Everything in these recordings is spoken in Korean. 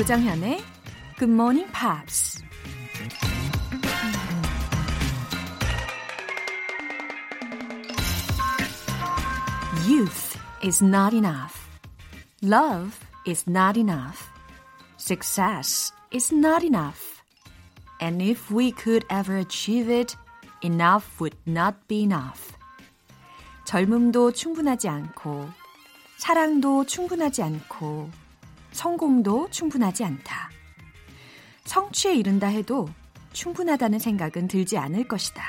조장현의 Good Morning Pops. Youth is not enough. Love is not enough. Success is not enough. And if we could ever achieve it, enough would not be enough. 젊음도 충분하지 않고, 사랑도 충분하지 않고, 성공도 충분하지 않다. 성취에 이른다 해도 충분하다는 생각은 들지 않을 것이다.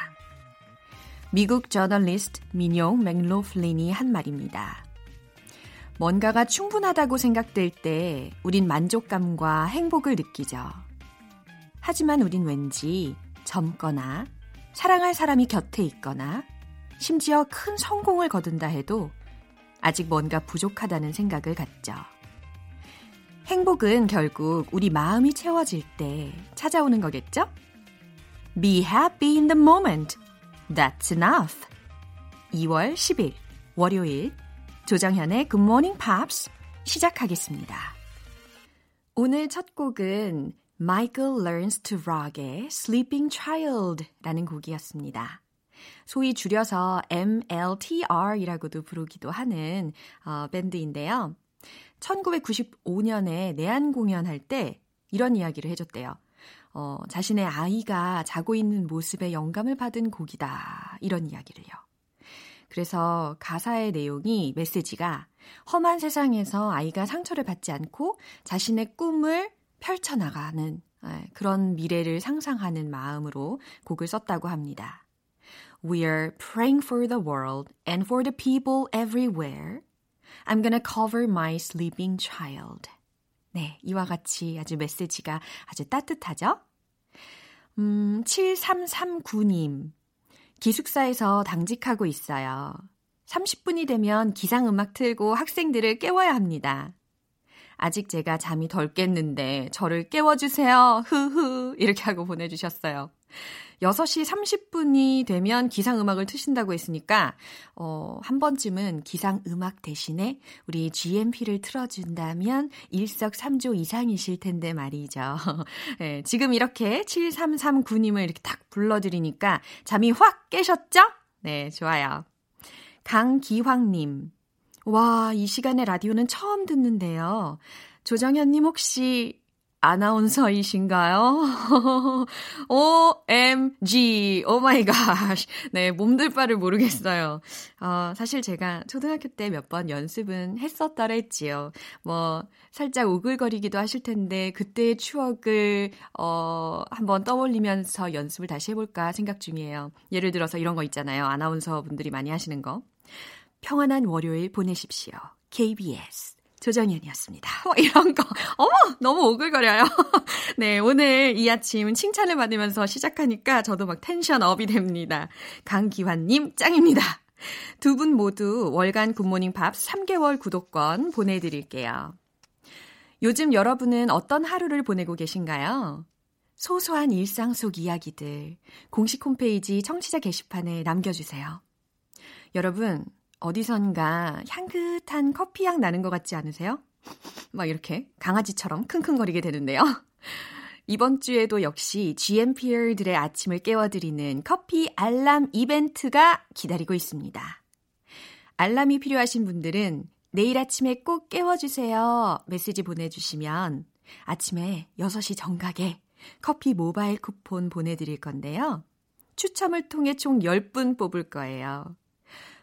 미국 저널리스트 민용 맥로플린이 한 말입니다. 뭔가가 충분하다고 생각될 때 우린 만족감과 행복을 느끼죠. 하지만 우린 왠지 젊거나 사랑할 사람이 곁에 있거나 심지어 큰 성공을 거둔다 해도 아직 뭔가 부족하다는 생각을 갖죠. 행복은 결국 우리 마음이 채워질 때 찾아오는 거겠죠? Be happy in the moment. That's enough. 2월 10일 월요일 조정현의 Good Morning Pops 시작하겠습니다. 오늘 첫 곡은 Michael Learns to Rock의 Sleeping Child라는 곡이었습니다. 소위 줄여서 MLTR이라고도 부르기도 하는 어, 밴드인데요. 1995년에 내한 공연할 때 이런 이야기를 해줬대요. 어, 자신의 아이가 자고 있는 모습에 영감을 받은 곡이다. 이런 이야기를요. 그래서 가사의 내용이 메시지가 험한 세상에서 아이가 상처를 받지 않고 자신의 꿈을 펼쳐나가는 예, 그런 미래를 상상하는 마음으로 곡을 썼다고 합니다. We are praying for the world and for the people everywhere. I'm gonna cover my sleeping child. 네, 이와 같이 아주 메시지가 아주 따뜻하죠? 음, 7339님. 기숙사에서 당직하고 있어요. 30분이 되면 기상음악 틀고 학생들을 깨워야 합니다. 아직 제가 잠이 덜 깼는데 저를 깨워주세요. 흐흐. 이렇게 하고 보내주셨어요. 6시 30분이 되면 기상음악을 트신다고 했으니까, 어, 한 번쯤은 기상음악 대신에 우리 GMP를 틀어준다면 일석삼조 이상이실 텐데 말이죠. 네, 지금 이렇게 7339님을 이렇게 딱 불러드리니까 잠이 확 깨셨죠? 네, 좋아요. 강기황님. 와, 이 시간에 라디오는 처음 듣는데요. 조정현님 혹시 아나운서이신가요? OMG, oh my God. 네, 몸둘 바를 모르겠어요. 어, 사실 제가 초등학교 때 몇 번 연습은 했었더랬지요. 뭐, 살짝 오글거리기도 하실 텐데, 그때의 추억을, 어, 한번 떠올리면서 연습을 다시 해볼까 생각 중이에요. 예를 들어서 이런 거 있잖아요. 아나운서 분들이 많이 하시는 거. 평안한 월요일 보내십시오. KBS. 조정현이었습니다. 뭐 이런 거. 어머! 너무 오글거려요. 네, 오늘 이 아침 칭찬을 받으면서 시작하니까 저도 막 tension up이 됩니다. 강기환님, 짱입니다. 두 분 모두 월간 굿모닝 팝스 3개월 구독권 보내드릴게요. 요즘 여러분은 어떤 하루를 보내고 계신가요? 소소한 일상 속 이야기들 공식 홈페이지 청취자 게시판에 남겨주세요. 여러분, 어디선가 향긋한 커피향 나는 것 같지 않으세요? 막 이렇게 강아지처럼 킁킁거리게 되는데요. 이번 주에도 역시 GMPR들의 아침을 깨워드리는 커피 알람 이벤트가 기다리고 있습니다. 알람이 필요하신 분들은 내일 아침에 꼭 깨워주세요. 메시지 보내주시면 아침에 6시 정각에 커피 모바일 쿠폰 보내드릴 건데요. 추첨을 통해 총 10분 뽑을 거예요.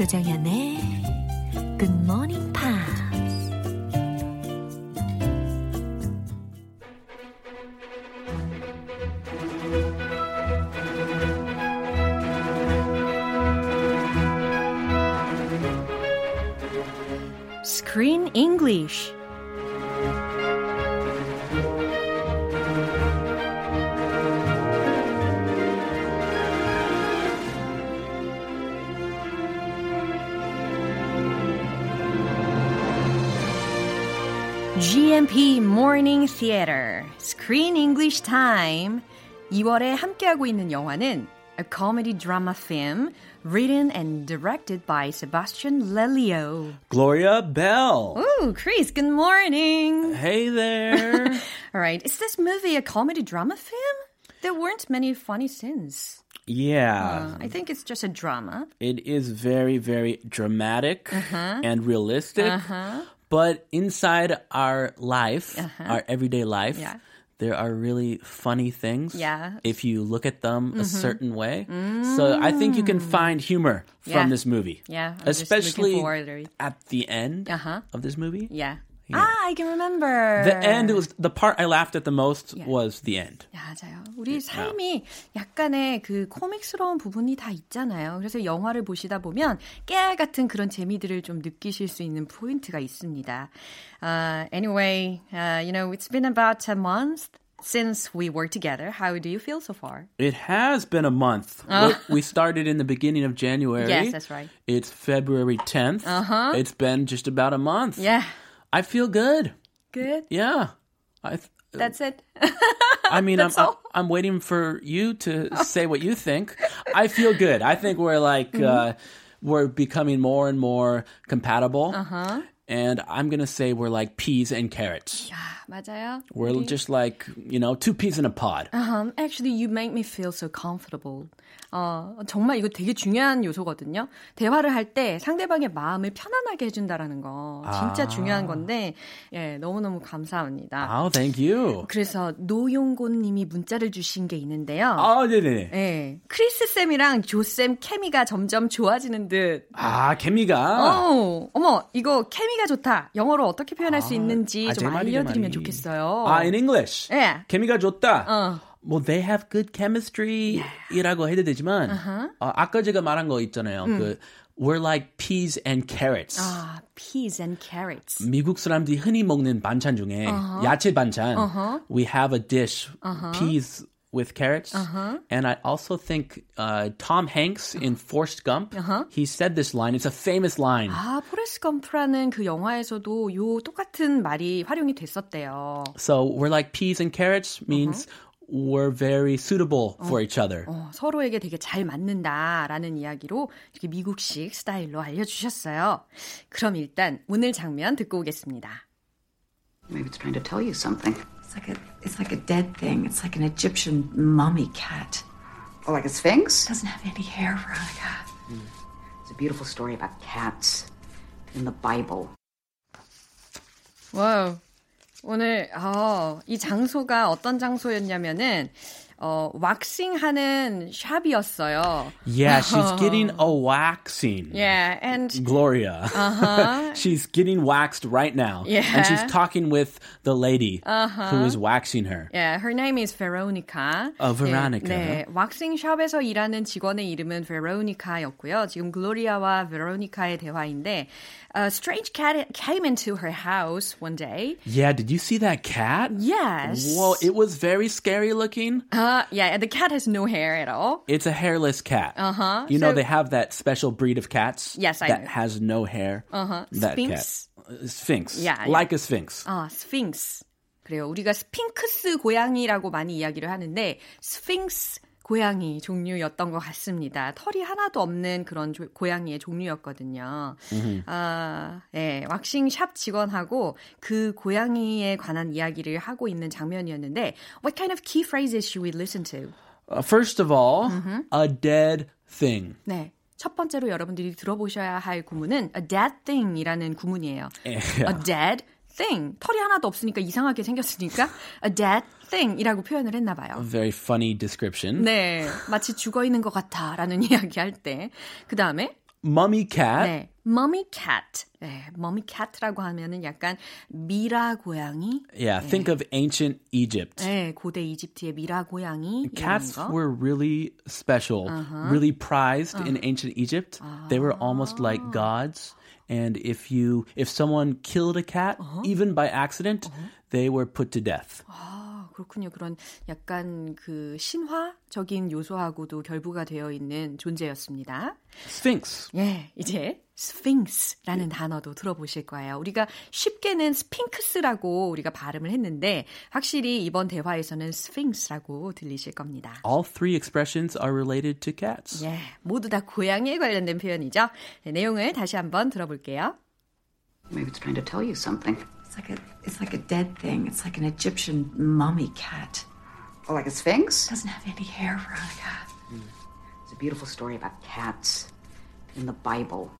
Morning Pops. Morning Theater Screen English Time 2월에 함께하고 있는 영화는 a comedy drama film written and directed by Sebastian Lelio. Gloria Bell. Ooh, Chris, good morning. Hey there. All right, is this movie a comedy drama film? There weren't many funny scenes. yeah. Uh, I think it's just a drama. it is very, very dramatic Uh-huh. and realistic. But inside our life, our everyday life, Uh-huh. Yeah. there are really funny things. Yeah. Mm-hmm. If you look at them a certain way. So I think you can find humor from this movie. Yeah, I'm Especially looking forward to it. at the end Uh-huh. of this movie. Yeah. Ah, I can remember. The end it was the part I laughed at the most Yeah. was the end. 맞아요. 우리 삶이 약간의 그 코믹스러운 부분이 다 있잖아요. 그래서 영화를 보시다 보면 깨알 같은 그런 재미들을 좀 느끼실 수 있는 포인트가 있습니다. Uh, anyway, uh, you know, it's been about a month since we worked together. How do you feel so far? It has been a month. We- We started in the beginning of January. Yes, that's right. It's February 10th. Uh-huh. It's been just about a month. Yeah. I feel good. Good. Yeah. I th- That's it. I mean, I'm. I'm I'm waiting for you to say what you think. I feel good. I think we're like Mm-hmm. uh, we're becoming more and more compatible. Uh-huh. And I'm gonna say we're like peas and carrots. 맞아요. We're just like you know two peas in a pod. Um, actually, you make me feel so comfortable. 어, 정말 이거 되게 중요한 요소거든요. 대화를 할 때 상대방의 마음을 편안하게 해준다라는 거 진짜 아. 중요한 건데, 예, 너무너무 감사합니다. Oh, thank you. 그래서 노용곤 님이 문자를 주신 게 있는데요. 아, 네네. 예, 크리스 쌤이랑 조쌤 케미가 점점 좋아지는 듯. 아, 케미가. 어, 어머, 이거 케미가 좋다. 영어로 어떻게 표현할 수 있는지 아, 좀 알려드리면 말이. 좋겠어요. 아, in English. 예. 케미가 좋다. 어. Well, they have good chemistry이라고 해도 되지만 Uh-huh. 어, 아까 제가 말한 거 있잖아요. 그 we're like peas and carrots. 음. 아, peas and carrots. 미국 사람들이 흔히 먹는 반찬 중에 야채 반찬. We have a dish peas with carrots. And I also think uh, Tom Hanks in Forrest Gump, he said this line. It's a famous line. 아, 포레스 검프라는 그 영화에서도 요 똑같은 말이 활용이 됐었대요. So we're like peas and carrots means we're very suitable for each other. 어, 서로에게 되게 잘 맞는다라는 이야기로 이렇게 미국식 스타일로 알려주셨어요. 그럼 일단 오늘 장면 듣고 오겠습니다. Maybe it's trying to tell you something. It's like a it's like a dead thing. It's like an Egyptian mummy cat. Oh, like a sphinx? Doesn't have any hair, Veronica. It's a beautiful story about cats in the Bible. 와우. 오늘 어, 이 장소가 어떤 장소였냐면은 어, 왁싱하는 샵이었어요. Yeah, she's getting a waxing. Yeah, and Gloria. she's getting waxed right now. Yeah. And she's talking with the lady who is waxing her. Yeah, her name is Veronica. 어, Veronica. 네, 네, 왁싱 샵에서 일하는 직원의 이름은 Veronica였고요. 지금 글로리아와 베로니카의 대화인데, a strange cat came into her house one day. Yeah, did you see that cat? Yes. Whoa, it was very scary looking. Uh, yeah, the cat has no hair at all. It's a hairless cat. Uh-huh. You know So- they have that special breed of cats Yes, I that know. has no hair. Uh-huh. That Sphinx? cat. Uh, Sphinx. Yeah, yeah. Like a sphinx. 아, 스핑스. 그래요. 우리가 스핑크스 고양이라고 많이 이야기를 하는데 스핑스 고양이 종류였던 것 같습니다. 털이 하나도 없는 그런 조- 고양이의 종류였거든요. 아, 네, 왁싱샵 직원하고 그 고양이에 관한 이야기를 하고 있는 장면이었는데 What kind of key phrases should we listen to? Uh, first of all, Mm-hmm. a dead thing. 네. 첫 번째로 여러분들이 들어보셔야 할 구문은 a dead thing이라는 구문이에요. A dead thing. 털이 하나도 없으니까 이상하게 생겼으니까 a dead thing이라고 표현을 했나 봐요. Very funny description. 네. 마치 죽어 있는 것 같아라는 이야기할 때. 그다음에 Mummy cat. 네. mummy cat. 네. mummy cat라고 하면은 약간 미라 고양이. Yeah, think of ancient Egypt. 네, 고대 이집트의 미라 고양이 이런 Cats 거. were really special, Uh-huh. really prized in ancient Egypt. They were almost like gods. And if you if someone killed a cat, uh-huh. even by accident, uh-huh. they were put to death. 아, 그렇군요. 그런 약간 그 신화적인 요소하고도 결부가 되어 있는 존재였습니다. Sphinx. 예, 이제 스핑스라는 단어도 들어보실 거예요. 우리가 쉽게는 스핑크스라고 우리가 발음을 했는데 확실히 이번 대화에서는 스핑스라고 들리실 겁니다. All three expressions are related to cats. 예, 모두 다 고양이에 관련된 표현이죠. 네, 내용을 다시 한번 들어볼게요. Maybe it's trying to tell you something. It's like a it's like a dead thing. It's like an Egyptian mummy cat. Oh, like a sphinx? It Doesn't have any hair, Veronica. Mm. It's a beautiful story about cats in the Bible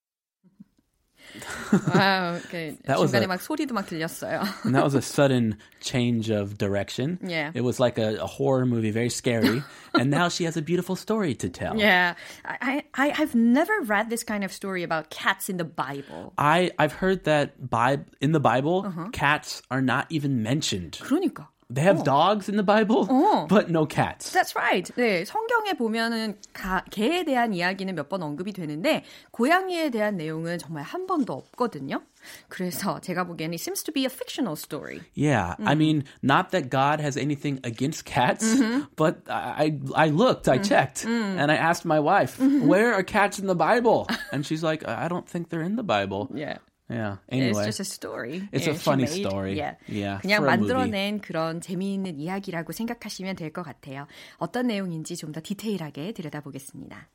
wow, okay. that was a, 막 소리도 막 들렸어요. and that was a sudden change of direction. Yeah. It was like a, a horror movie, very scary. and now she has a beautiful story to tell. Yeah. I, I, I've never read this kind of story about cats in the Bible. I, I've heard that by, in the Bible, uh-huh. cats are not even mentioned. 그러니까. They have 어. dogs in the Bible, 어. but no cats. That's right. 네, 성경에 보면은 가, 개에 대한 이야기는 몇 번 언급이 되는데 고양이에 대한 내용은 정말 한 번도 없거든요. 그래서 제가 보기에는 it seems to be a fictional story. Yeah, mm. I mean, not that God has anything against cats, mm-hmm. but I I looked, I mm. checked, mm. and I asked my wife, mm-hmm. where are cats in the Bible? And she's like, I don't think they're in the Bible. Yeah. Yeah. Anyway, it's just a story. It's yeah, a funny story. Yeah. yeah. 그냥 만들어낸 그런 재미있는 이야기라고 생각하시면 될 것 같아요. 어떤 내용인지 좀 더 디테일하게 들여다보겠습니다.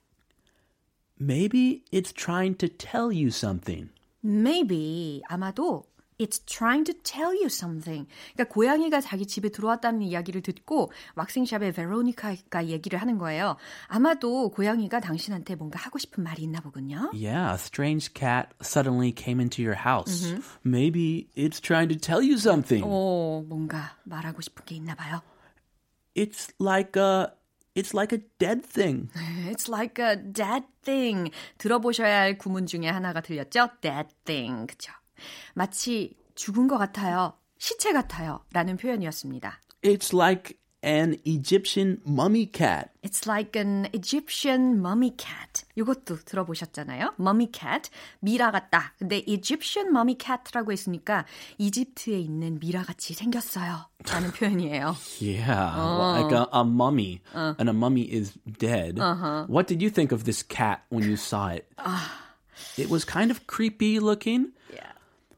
Maybe it's trying to tell you something. Maybe 아마도 It's trying to tell you something. 그러니까 고양이가 자기 집에 들어왔다는 이야기를 듣고 왁싱샵의 베로니카가 얘기를 하는 거예요. 아마도 고양이가 당신한테 뭔가 하고 싶은 말이 있나 보군요. Yeah, a strange cat suddenly came into your house. Mm-hmm. Maybe it's trying to tell you something. 오, 뭔가 말하고 싶은 게 있나 봐요. It's like a It's like a dead thing. It's like a dead thing. 들어보셔야 할 구문 중에 하나가 들렸죠? Dead thing. 그쵸? 마치 죽은 것 같아요. 시체 같아요. 라는 표현이었습니다. It's like an Egyptian mummy cat. It's like an Egyptian mummy cat. 이것도 들어보셨잖아요. mummy cat, 미라 같다. 근데 Egyptian mummy cat라고 했으니까 이집트에 있는 미라같이 생겼어요. 라는 표현이에요. Yeah, 어. like a, a mummy. 어. And a mummy is dead. Uh-huh. What did you think of this cat when you saw it? it was kind of creepy looking.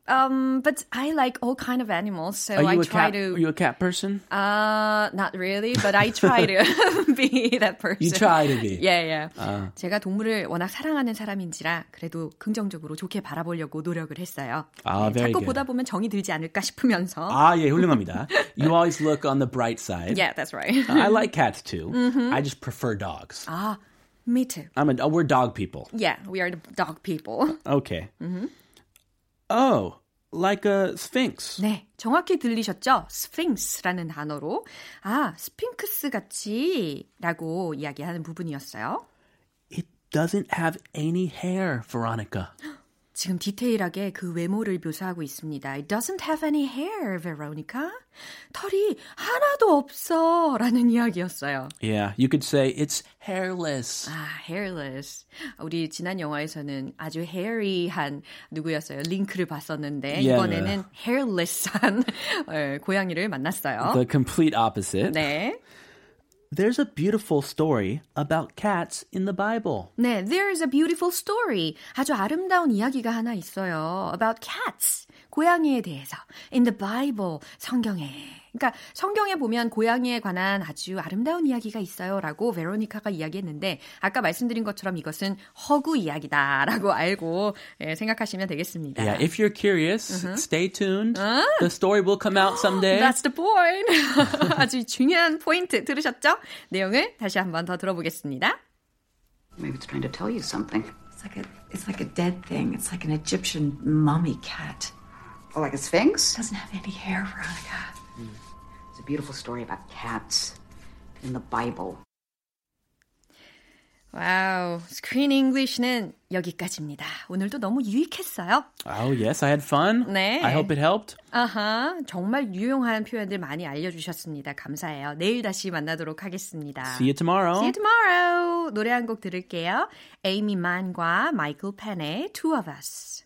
Um, but I like all kind of animals, so are you I a try cat, to. Are you a cat person? Uh, not really, but I try to be that person. You try to be. Yeah, yeah. 아. 제가 동물을 워낙 사랑하는 사람인지라 그래도 긍정적으로 좋게 바라보려고 노력을 했어요. 아, 네, very 자꾸 good. 보다 보면 정이 들지 않을까 싶으면서. 아, 예, 훌륭합니다. You always look on the bright side. Yeah, that's right. I like cats too. Mm-hmm. I just prefer dogs. Ah, me too. I'm a, we're dog people. Yeah, we are the dog people. Okay. Mm-hmm. Oh. like a sphinx. 네, 정확히 들리셨죠? sphinx라는 단어로 아, 스핑크스 같이라고 이야기하는 부분이었어요. It doesn't have any hair, Veronica. 지금 디테일하게 그 외모를 묘사하고 있습니다. It doesn't have any hair, Veronica. 털이 하나도 없어. 라는 이야기였어요. Yeah, you could say it's hairless. 아, hairless. 우리 지난 영화에서는 아주 hairy한 누구였어요? 링크를 봤었는데 yeah, 이번에는 hairless한 고양이를 만났어요. The complete opposite. 네. There's a beautiful story about cats in the Bible. 네, there's a beautiful story. 아주 아름다운 이야기가 하나 있어요. About cats. 고양이에 대해서. In the Bible. 성경에. 그러니까 성경에 보면 고양이에 관한 아주 아름다운 이야기가 있어요라고 베로니카가 이야기했는데 아까 말씀드린 것처럼 이것은 허구 이야기다라고 알고 예, 생각하시면 되겠습니다. Yeah, if you're curious, uh-huh. stay tuned. Uh? The story will come out someday. That's the point. 아주 중요한 포인트 들으셨죠? 내용을 다시 한번 더 들어보겠습니다. Maybe it's trying to tell you something. It's like a it's like a dead thing. It's like an Egyptian mummy cat. Oh, like a sphinx? Doesn't have any hair, Veronica. Mm. It's a beautiful story about cats in the Bible. 와우, 스크린 잉글리시는 여기까지입니다. 오늘도 너무 유익했어요. Oh, yes, I had fun. 네. I hope it helped. 아하, 정말 유용한 표현들 많이 알려주셨습니다. 감사해요. 내일 다시 만나도록 하겠습니다. See you tomorrow. See you tomorrow. 노래 한 곡 들을게요. 에이미 만과 마이클 펜의 Two of Us.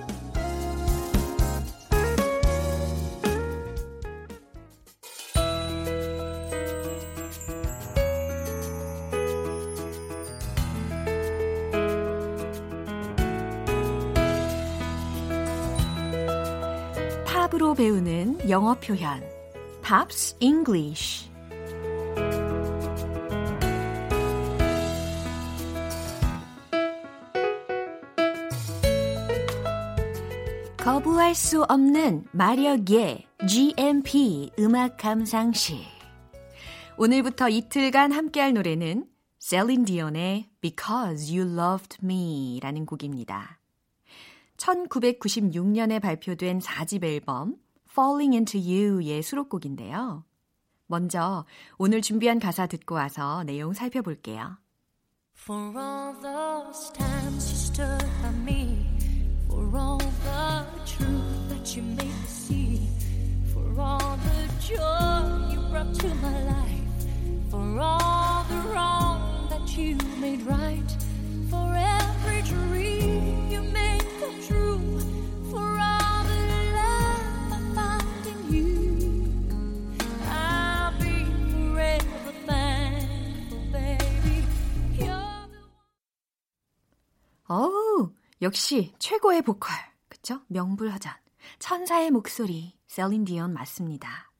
영어 표현 Pops English 거부할 수 없는 마력의 GMP 음악 감상실. 오늘부터 이틀간 함께할 노래는 셀린 디온의 Because You Loved Me 라는 곡입니다. 1996년에 발표된 4집 앨범 Falling Into You의 수록곡인데요. 먼저 오늘 준비한 가사 듣고 와서 내용 살펴볼게요. For all those times you stood by me For all the truth that you made me see For all the joy you brought to my life For all the wrong that you made right For every dream 어우, 역시 최고의 보컬. 그쵸? 명불허전. 천사의 목소리. 셀린 디언 맞습니다.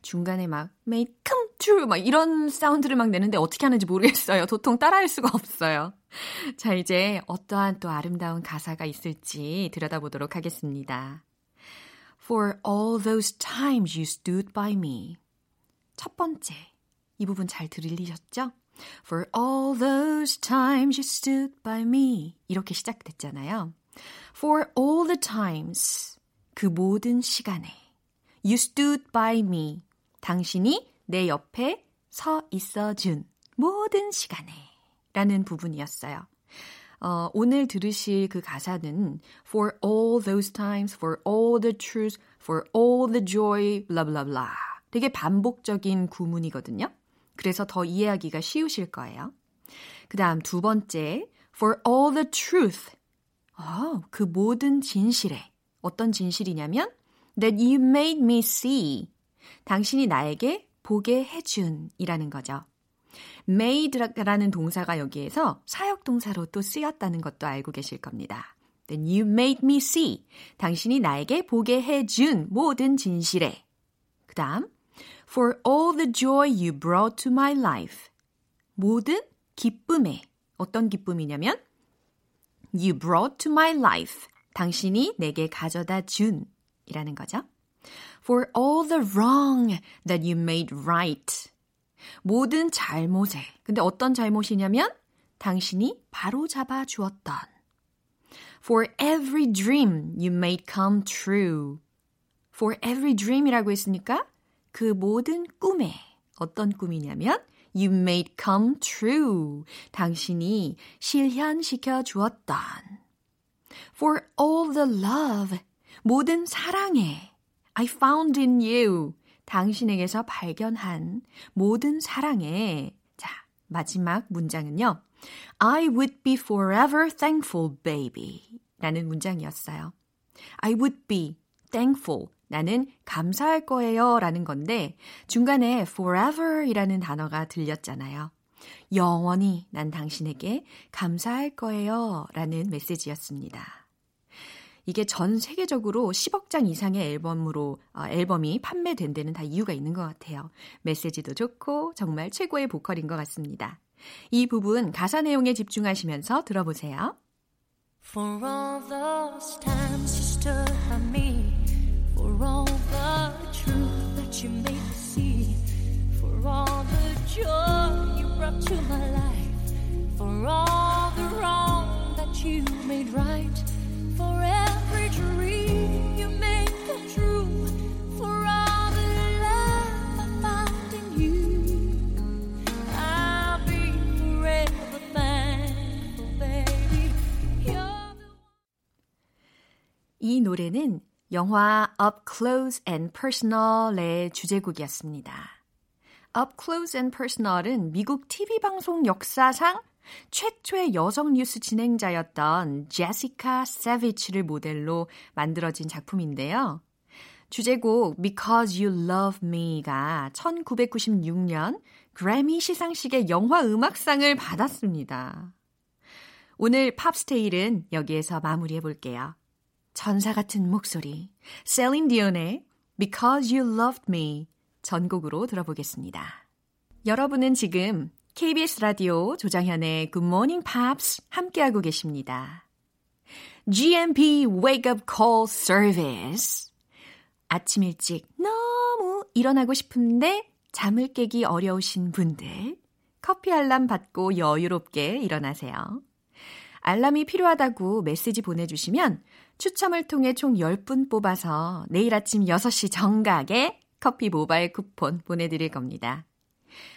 중간에 막 make come true 막 이런 사운드를 막 내는데 어떻게 하는지 모르겠어요. 도통 따라할 수가 없어요. 자, 이제 어떠한 또 아름다운 가사가 있을지 들여다보도록 하겠습니다. For all those times you stood by me. 첫 번째. 이 부분 잘 들리셨죠? For all those times you stood by me. 이렇게 시작됐잖아요. For all the times. 그 모든 시간에. You stood by me. 당신이 내 옆에 서 있어 준 모든 시간에. 라는 부분이었어요. 어, 오늘 들으실 그 가사는 For all those times, for all the truth, for all the joy, blah blah blah. 되게 반복적인 구문이거든요. 그래서 더 이해하기가 쉬우실 거예요. 그 다음 두 번째, for all the truth. 어, 그 모든 진실에. 어떤 진실이냐면, that you made me see. 당신이 나에게 보게 해준 이라는 거죠. made라는 동사가 여기에서 사역동사로 또 쓰였다는 것도 알고 계실 겁니다. Then you made me see. 당신이 나에게 보게 해준 모든 진실에. 그 다음, for all the joy you brought to my life. 모든 기쁨에. 어떤 기쁨이냐면, you brought to my life. 당신이 내게 가져다 준 이라는 거죠. For all the wrong that you made right. 모든 잘못에. 근데 어떤 잘못이냐면 당신이 바로 잡아 주었던. For every dream you made come true. For every dream이라고 했으니까 그 모든 꿈에 어떤 꿈이냐면 you made come true. 당신이 실현시켜 주었던. For all the love. 모든 사랑에 I found in you. 당신에게서 발견한 모든 사랑에 자, 마지막 문장은요. I would be forever thankful, baby. 라는 문장이었어요. I would be thankful. 나는 감사할 거예요. 라는 건데, 중간에 forever 이라는 단어가 들렸잖아요. 영원히 난 당신에게 감사할 거예요. 라는 메시지였습니다. 이게 전 세계적으로 10억 장 이상의 앨범으로 어, 앨범이 판매된 데는 다 이유가 있는 것 같아요. 메시지도 좋고 정말 최고의 보컬인 것 같습니다. 이 부분 가사 내용에 집중하시면서 들어보세요. For all those times you stood by me For all the truth that you made me see For all the joy you brought to my life For all the wrong that you made right For every dream you made come true For all the love I found in you I'll be forever thankful, baby You're the 이 노래는 영화 Up Close and Personal의 주제곡이었습니다. Up Close and Personal은 미국 TV 방송 역사상 최초의 여성 뉴스 진행자였던 제시카 세비치를 모델로 만들어진 작품인데요. 주제곡 Because You Love Me가 1996년 그래미 시상식의 영화 음악상을 받았습니다. 오늘 팝스테일은 여기에서 마무리해 볼게요. 전사 같은 목소리, 셀린 디온의 Because You Loved Me 전곡으로 들어보겠습니다. 여러분은 지금 KBS 라디오 조장현의 Good Morning Pops 함께하고 계십니다. GMP Wake Up Call Service. 아침 일찍 너무 일어나고 싶은데 잠을 깨기 어려우신 분들, 커피 알람 받고 여유롭게 일어나세요. 알람이 필요하다고 메시지 보내주시면 추첨을 통해 총 10분 뽑아서 내일 아침 6시 정각에 커피 모바일 쿠폰 보내드릴 겁니다.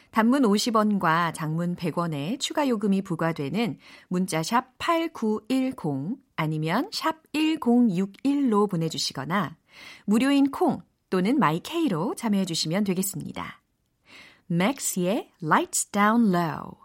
단문 50원과 장문 100원의 추가 요금이 부과되는 문자샵 8910 아니면 샵 1061로 보내주시거나 무료인 콩 또는 마이케이로 참여해 주시면 되겠습니다. 맥스의 Lights Down Low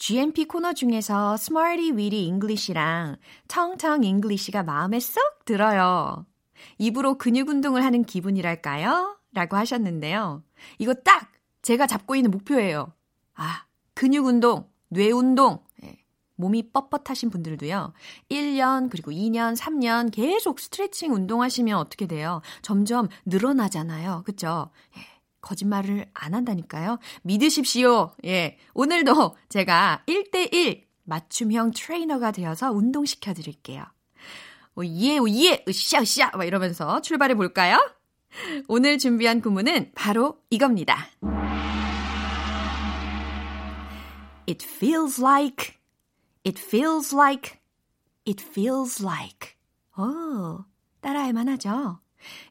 GMP 코너 중에서 Smarty Weedy English랑 텅텅 English가 마음에 쏙 들어요. 입으로 근육 운동을 하는 기분이랄까요? 라고 하셨는데요. 이거 딱 제가 잡고 있는 목표예요. 아, 근육 운동, 뇌 운동. 네. 몸이 뻣뻣하신 분들도요. 1년, 그리고 2년, 3년 계속 스트레칭 운동하시면 어떻게 돼요? 점점 늘어나잖아요. 그쵸? 예. 거짓말을 안 한다니까요. 믿으십시오. 예. 오늘도 제가 1대1 맞춤형 트레이너가 되어서 운동시켜 드릴게요. 오, 예, 오, 예, 으쌰, 으쌰, 막 이러면서 출발해 볼까요? 오늘 준비한 구문은 바로 이겁니다. It feels like, it feels like, it feels like. 오, 따라할 만하죠?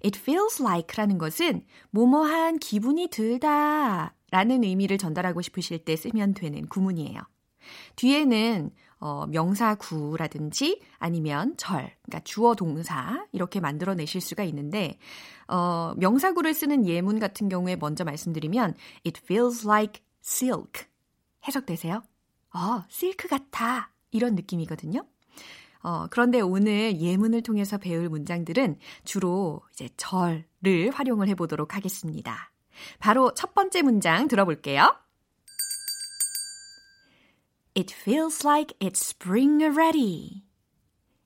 It feels like라는 것은 뭐뭐한 기분이 들다 라는 의미를 전달하고 싶으실 때 쓰면 되는 구문이에요. 뒤에는 어, 명사구라든지 아니면 절, 그러니까 주어 동사 이렇게 만들어내실 수가 있는데 어, 명사구를 쓰는 예문 같은 경우에 먼저 말씀드리면 It feels like silk 해석되세요? 어, 실크 같아 이런 느낌이거든요. 어, 그런데 오늘 예문을 통해서 배울 문장들은 주로 이제 절을 활용을 해보도록 하겠습니다. 바로 첫 번째 문장 들어볼게요. It feels like it's spring already.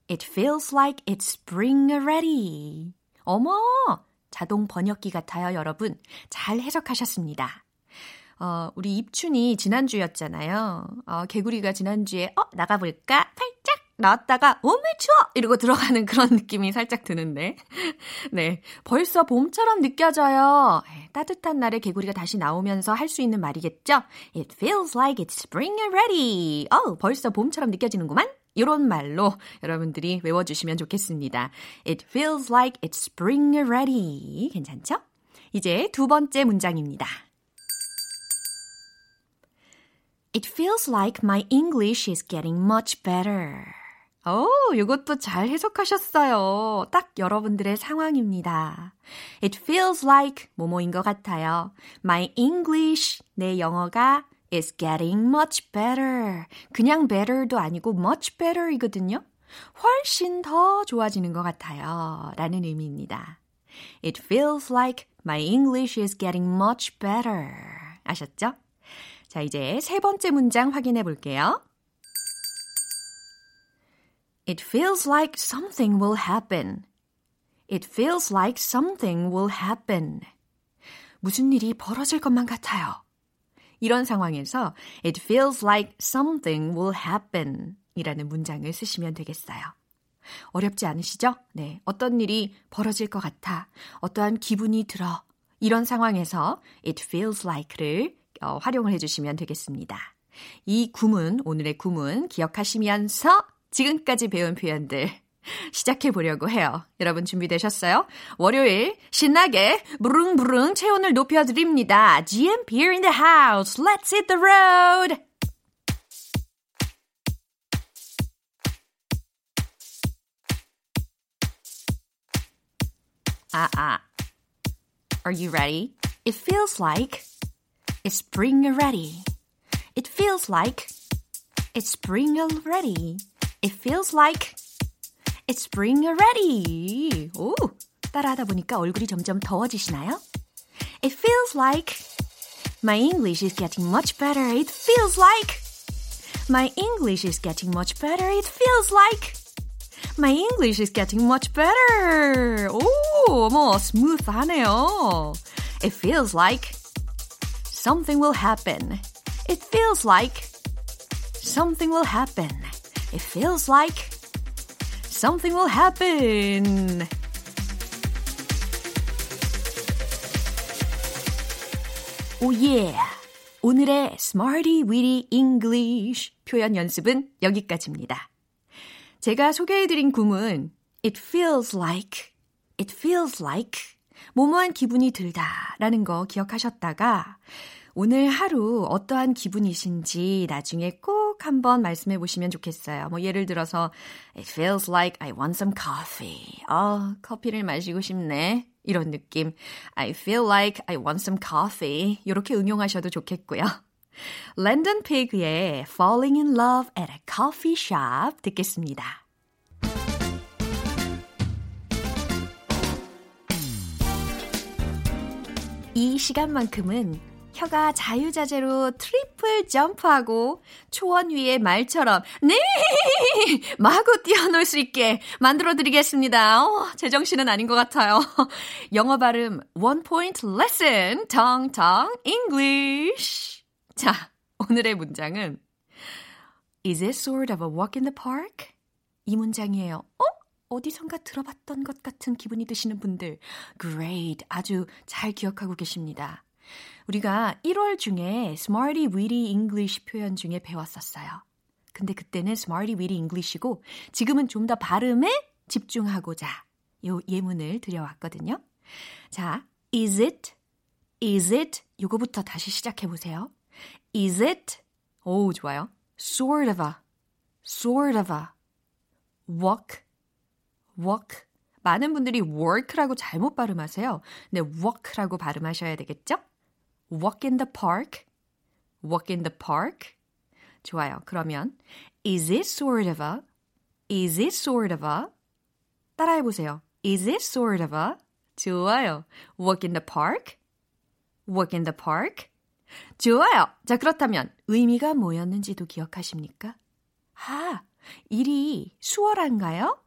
It feels like it's spring already. 어머! 자동 번역기 같아요, 여러분. 잘 해석하셨습니다. 어, 우리 입춘이 지난주였잖아요. 어, 개구리가 지난주에, 어, 나가볼까? 팔짝! 나왔다가 오메 추워! 이러고 들어가는 그런 느낌이 살짝 드는데. 네. 벌써 봄처럼 느껴져요. 따뜻한 날에 개구리가 다시 나오면서 할 수 있는 말이겠죠? It feels like it's spring already. 어 벌써 봄처럼 느껴지는구만. 이런 말로 여러분들이 외워주시면 좋겠습니다. It feels like it's spring already. 괜찮죠? 이제 두 번째 문장입니다. It feels like my English is getting much better. 오, 이것도 잘 해석하셨어요. 딱 여러분들의 상황입니다. It feels like 뭐뭐인 것 같아요. My English, 내 영어가 is getting much better. 그냥 better도 아니고 much better이거든요. 훨씬 더 좋아지는 것 같아요. 라는 의미입니다. It feels like my English is getting much better. 아셨죠? 자, 이제 세 번째 문장 확인해 볼게요. It feels like something will happen. It feels like something will happen. 무슨 일이 벌어질 것만 같아요. 이런 상황에서 it feels like something will happen 이라는 문장을 쓰시면 되겠어요. 어렵지 않으시죠? 네. 어떤 일이 벌어질 것 같아. 어떠한 기분이 들어. 이런 상황에서 it feels like를 어, 활용을 해주시면 되겠습니다. 이 구문, 오늘의 구문 기억하시면서 지금까지 배운 표현들 시작해 보려고 해요. 여러분 준비되셨어요? 월요일 신나게 부릉부릉 체온을 높여드립니다. GMP here in the house. Let's hit the road. Ah, ah. Are you ready? It feels like it's spring already. It feels like it's spring already. It feels like it's spring already. 오, 따라하다 보니까 얼굴이 점점 더워지시나요? It feels like my English is getting much better. It feels like my English is getting much better. It feels like my English is getting much better. 오, 어머, 스무스하네요. It feels like something will happen. It feels like something will happen. It feels like something will happen. 오 예. 오늘의 Smarty Weedy English 표현 연습은 여기까지입니다. 제가 소개해드린 구문 It feels like, it feels like 뭐뭐한 기분이 들다 라는 거 기억하셨다가 오늘 하루 어떠한 기분이신지 나중에 꼭 한번 말씀해 보시면 좋겠어요. 뭐 예를 들어서 It feels like I want some coffee. 어, 커피를 마시고 싶네. 이런 느낌. I feel like I want some coffee. 이렇게 응용하셔도 좋겠고요. 랜던 피그의 Falling in Love at a Coffee Shop 듣겠습니다. 이 시간만큼은 혀가 자유자재로 triple 점프하고 초원 위에 말처럼 네 마구 뛰어놀 수 있게 만들어 드리겠습니다. 어, 제정신은 아닌 것 같아요. 영어 발음 one point 레슨 텅텅 English. 자, 오늘의 문장은 Is it sort of a walk in the park? 이 문장이에요. 어? 어디선가 들어봤던 것 같은 기분이 드시는 분들, great. 아주 잘 기억하고 계십니다. 우리가 1월 중에 Smarty Weedy English 표현 중에 배웠었어요. 근데 그때는 Smarty Weedy English이고 지금은 좀 더 발음에 집중하고자 요 예문을 드려왔거든요. 자, is it, is it 요거부터 다시 시작해 보세요. is it, 오 좋아요. sort of a, sort of a, walk, walk. 많은 분들이 work라고 잘못 발음하세요. 근데 walk라고 발음하셔야 되겠죠? Walk in the park, walk in the park. 좋아요. 그러면 is it sort of a, is it sort of a 따라해 보세요. is it sort of a 좋아요. walk in the park, walk in the park. 좋아요. 자, 그렇다면 의미가 뭐였는지도 기억하십니까? 아, 일이 수월한가요?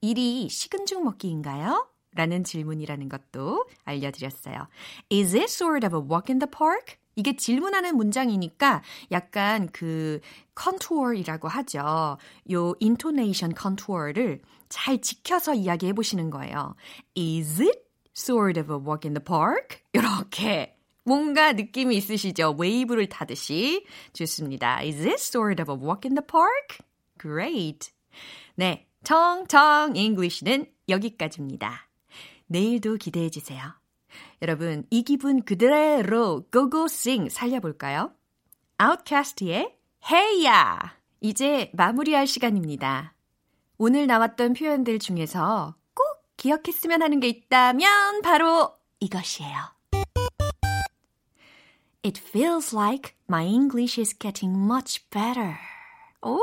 일이 식은 죽 먹기인가요? 라는 질문이라는 것도 알려드렸어요. Is it sort of a walk in the park? 이게 질문하는 문장이니까 약간 그 contour이라고 하죠. 요 intonation contour를 잘 지켜서 이야기해 보시는 거예요. Is it sort of a walk in the park? 이렇게 뭔가 느낌이 있으시죠? 웨이브를 타듯이 좋습니다. Is it sort of a walk in the park? Great. 네, 청청 English는 여기까지입니다. 내일도 기대해 주세요. 여러분, 이 기분 그대로 고고 싱 살려볼까요? Outcast의 Hey야! 이제 마무리할 시간입니다. 오늘 나왔던 표현들 중에서 꼭 기억했으면 하는 게 있다면 바로 이것이에요. It feels like my English is getting much better. 오,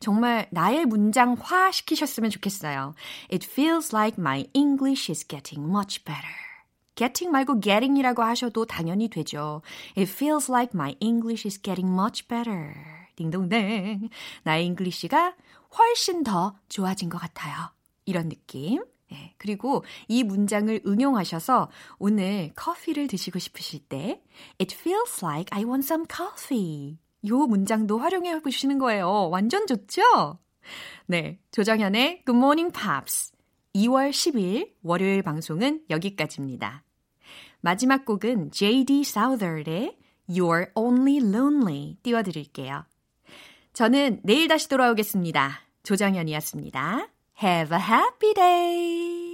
정말 나의 문장화 시키셨으면 좋겠어요. It feels like my English is getting much better. getting 말고 getting이라고 하셔도 당연히 되죠. It feels like my English is getting much better. 딩동댕. 나의 잉글리시가 훨씬 더 좋아진 것 같아요. 이런 느낌 네, 그리고 이 문장을 응용하셔서 오늘 커피를 드시고 싶으실 때 It feels like I want some coffee. 요 문장도 활용해 보시는 거예요. 완전 좋죠? 네, 조정현의 Good Morning Pops 2월 10일 월요일 방송은 여기까지입니다. 마지막 곡은 J.D. Souther의 You're Only Lonely 띄워드릴게요. 저는 내일 다시 돌아오겠습니다. 조정현이었습니다. Have a happy day!